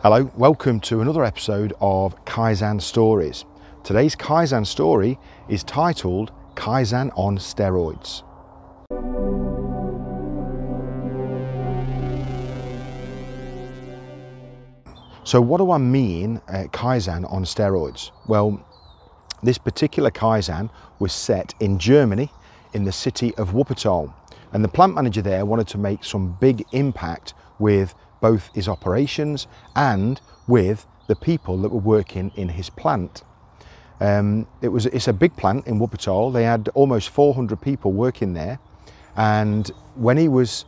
Hello, welcome to another episode of Kaizen Stories. Today's Kaizen story is titled Kaizen on Steroids. So, what do I mean uh, Kaizen on steroids? Well, this particular Kaizen was set in Germany in the city of Wuppertal. And the plant manager there wanted to make some big impact with both his operations and with the people that were working in his plant. Um, it was it's a big plant in Wuppertal. They had almost 400 people working there, and when he was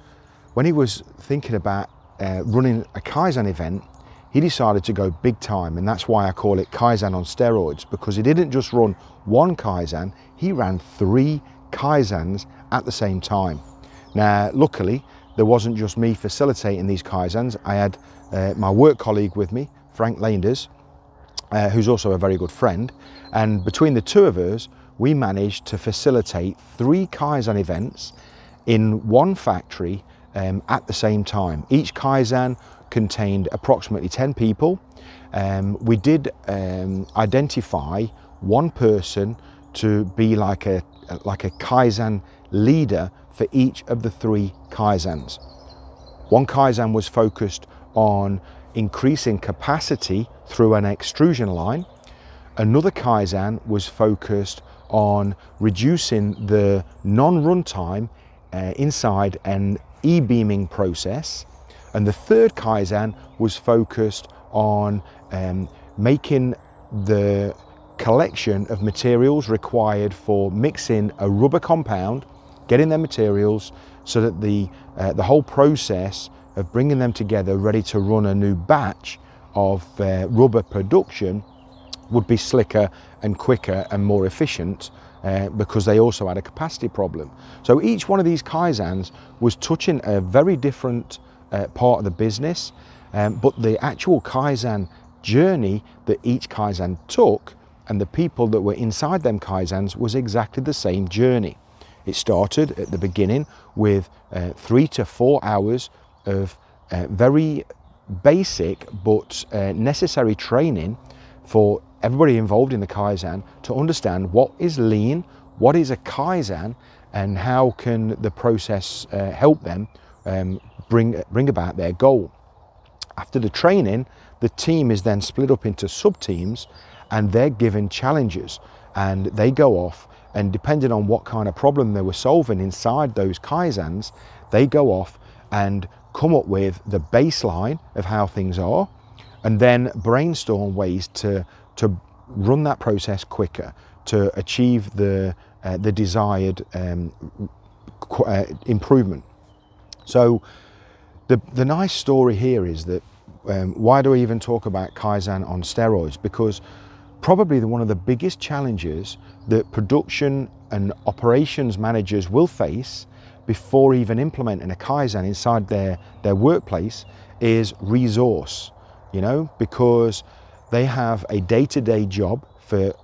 when he was thinking about uh, running a Kaizen event, he decided to go big time, and that's why I call it Kaizen on steroids because he didn't just run one Kaizen; he ran three Kaizens at the same time. Now, luckily, there wasn't just me facilitating these Kaizens. I had uh, my work colleague with me, Frank Landers, uh, who's also a very good friend. And between the two of us, we managed to facilitate three Kaizen events in one factory um, at the same time. Each Kaizen contained approximately 10 people. Um, we did um, identify one person to be like a like a Kaizen leader for each of the three Kaizens. One Kaizen was focused on increasing capacity through an extrusion line. Another Kaizen was focused on reducing the non-run time uh, inside an e-beaming process. And the third Kaizen was focused on um, making the collection of materials required for mixing a rubber compound, getting their materials so that the, uh, the whole process of bringing them together ready to run a new batch of uh, rubber production would be slicker and quicker and more efficient uh, because they also had a capacity problem. So each one of these Kaizens was touching a very different uh, part of the business, um, but the actual Kaizen journey that each Kaizen took and the people that were inside them Kaizens was exactly the same journey. It started at the beginning with uh, three to four hours of uh, very basic but uh, necessary training for everybody involved in the Kaizen to understand what is lean, what is a Kaizen, and how can the process uh, help them um, bring, bring about their goal. After the training, the team is then split up into sub teams and they're given challenges and they go off and depending on what kind of problem they were solving inside those kaizens they go off and come up with the baseline of how things are and then brainstorm ways to to run that process quicker to achieve the uh, the desired um, uh, improvement. So the the nice story here is that um, why do we even talk about kaizen on steroids? Because probably the, one of the biggest challenges that production and operations managers will face before even implementing a Kaizen inside their, their workplace is resource, you know, because they have a day to day job for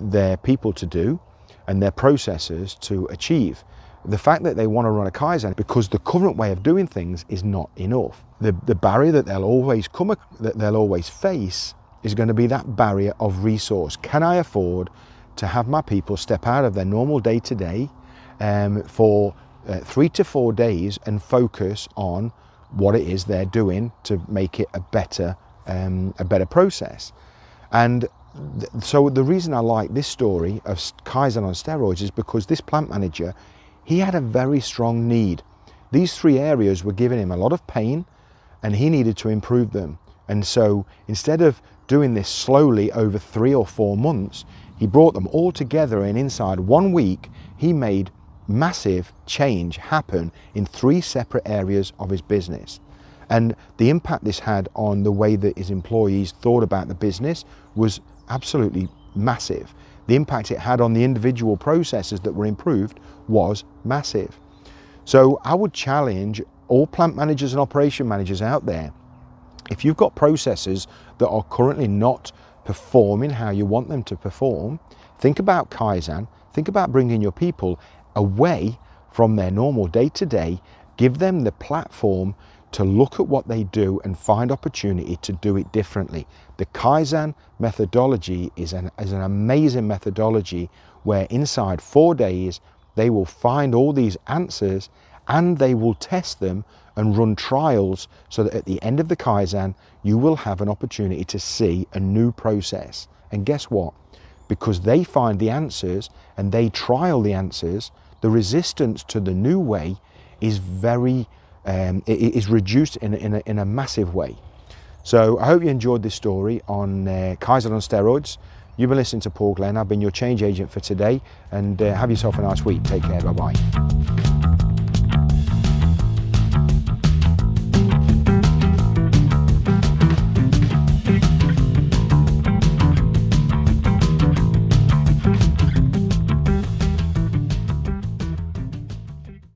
their people to do and their processes to achieve. The fact that they want to run a Kaizen because the current way of doing things is not enough. The, the barrier that they'll always come, that they'll always face is going to be that barrier of resource. Can I afford to have my people step out of their normal day to day for uh, three to four days and focus on what it is they're doing to make it a better, um, a better process? And th- so the reason I like this story of Kaizen on steroids is because this plant manager, he had a very strong need. These three areas were giving him a lot of pain and he needed to improve them. And so instead of doing this slowly over three or four months, he brought them all together and inside one week, he made massive change happen in three separate areas of his business. And the impact this had on the way that his employees thought about the business was absolutely massive. The impact it had on the individual processes that were improved was massive. So I would challenge all plant managers and operation managers out there if you've got processes that are currently not performing how you want them to perform, think about Kaizen, think about bringing your people away from their normal day to day, give them the platform to look at what they do and find opportunity to do it differently. The Kaizen methodology is an, is an amazing methodology where inside four days they will find all these answers and they will test them and run trials so that at the end of the Kaizen you will have an opportunity to see a new process. And guess what? Because they find the answers and they trial the answers, the resistance to the new way is very um, is reduced in, in, a, in a massive way. So I hope you enjoyed this story on uh, Kaizen on steroids. You've been listening to Paul Glenn. I've been your change agent for today and uh, have yourself a nice week. Take care. Bye bye.